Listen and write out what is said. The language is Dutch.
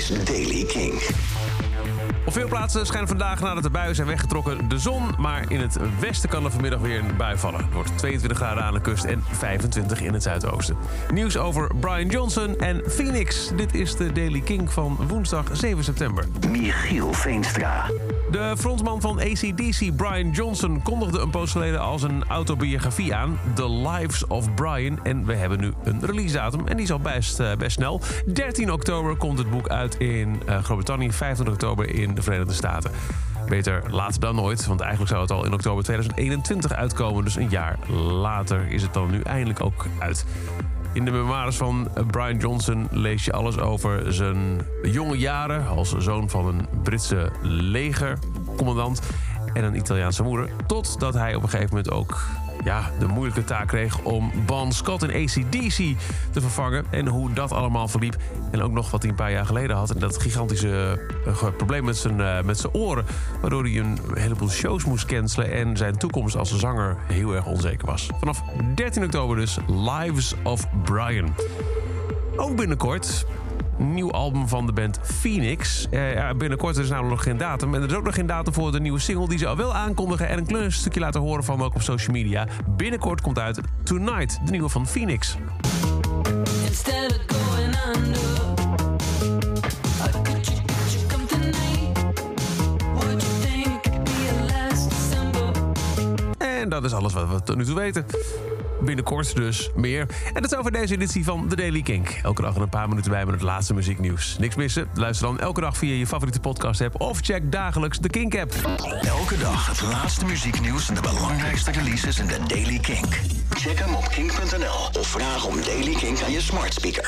is Daily King. Op veel plaatsen schijnt vandaag nadat de buien zijn weggetrokken de zon. Maar in het westen kan er vanmiddag weer een bui vallen. Het wordt 22 graden aan de kust en 25 in het zuidoosten. Nieuws over Brian Johnson en Phoenix. Dit is de Daily King van woensdag 7 september. Michiel Veenstra. De frontman van ACDC, Brian Johnson, kondigde een post geleden als een autobiografie aan. The Lives of Brian. En we hebben nu een release datum. En die is al best, eh, best snel. 13 oktober komt het boek uit in uh, Groot-Brittannië. 25 oktober in de Verenigde Staten. Beter later dan nooit, want eigenlijk zou het al in oktober 2021 uitkomen. Dus een jaar later is het dan nu eindelijk ook uit. In de memoires van Brian Johnson lees je alles over zijn jonge jaren als zoon van een Britse legercommandant en een Italiaanse moeder. Totdat hij op een gegeven moment ook ja, de moeilijke taak kreeg om Bon Scott in ACDC te vervangen. En hoe dat allemaal verliep. En ook nog wat hij een paar jaar geleden had. En dat gigantische uh, probleem met zijn, uh, met zijn oren. Waardoor hij een heleboel shows moest cancelen. En zijn toekomst als zanger heel erg onzeker was. Vanaf 13 oktober dus Lives of Brian. Ook binnenkort nieuw album van de band Phoenix. Uh, ja, binnenkort er is namelijk nog geen datum. En er is ook nog geen datum voor de nieuwe single die ze al wel aankondigen. En een klein stukje laten horen van ook op social media. Binnenkort komt uit Tonight, de nieuwe van Phoenix. En dat is alles wat we tot nu toe weten. Binnenkort dus meer. En dat is over deze editie van The Daily Kink. Elke dag een paar minuten bij met het laatste muzieknieuws. Niks missen? Luister dan elke dag via je favoriete podcast-app... of check dagelijks de Kink-app. Elke dag het laatste muzieknieuws en de belangrijkste releases in The Daily Kink. Check hem op kink.nl of vraag om Daily Kink aan je smart speaker.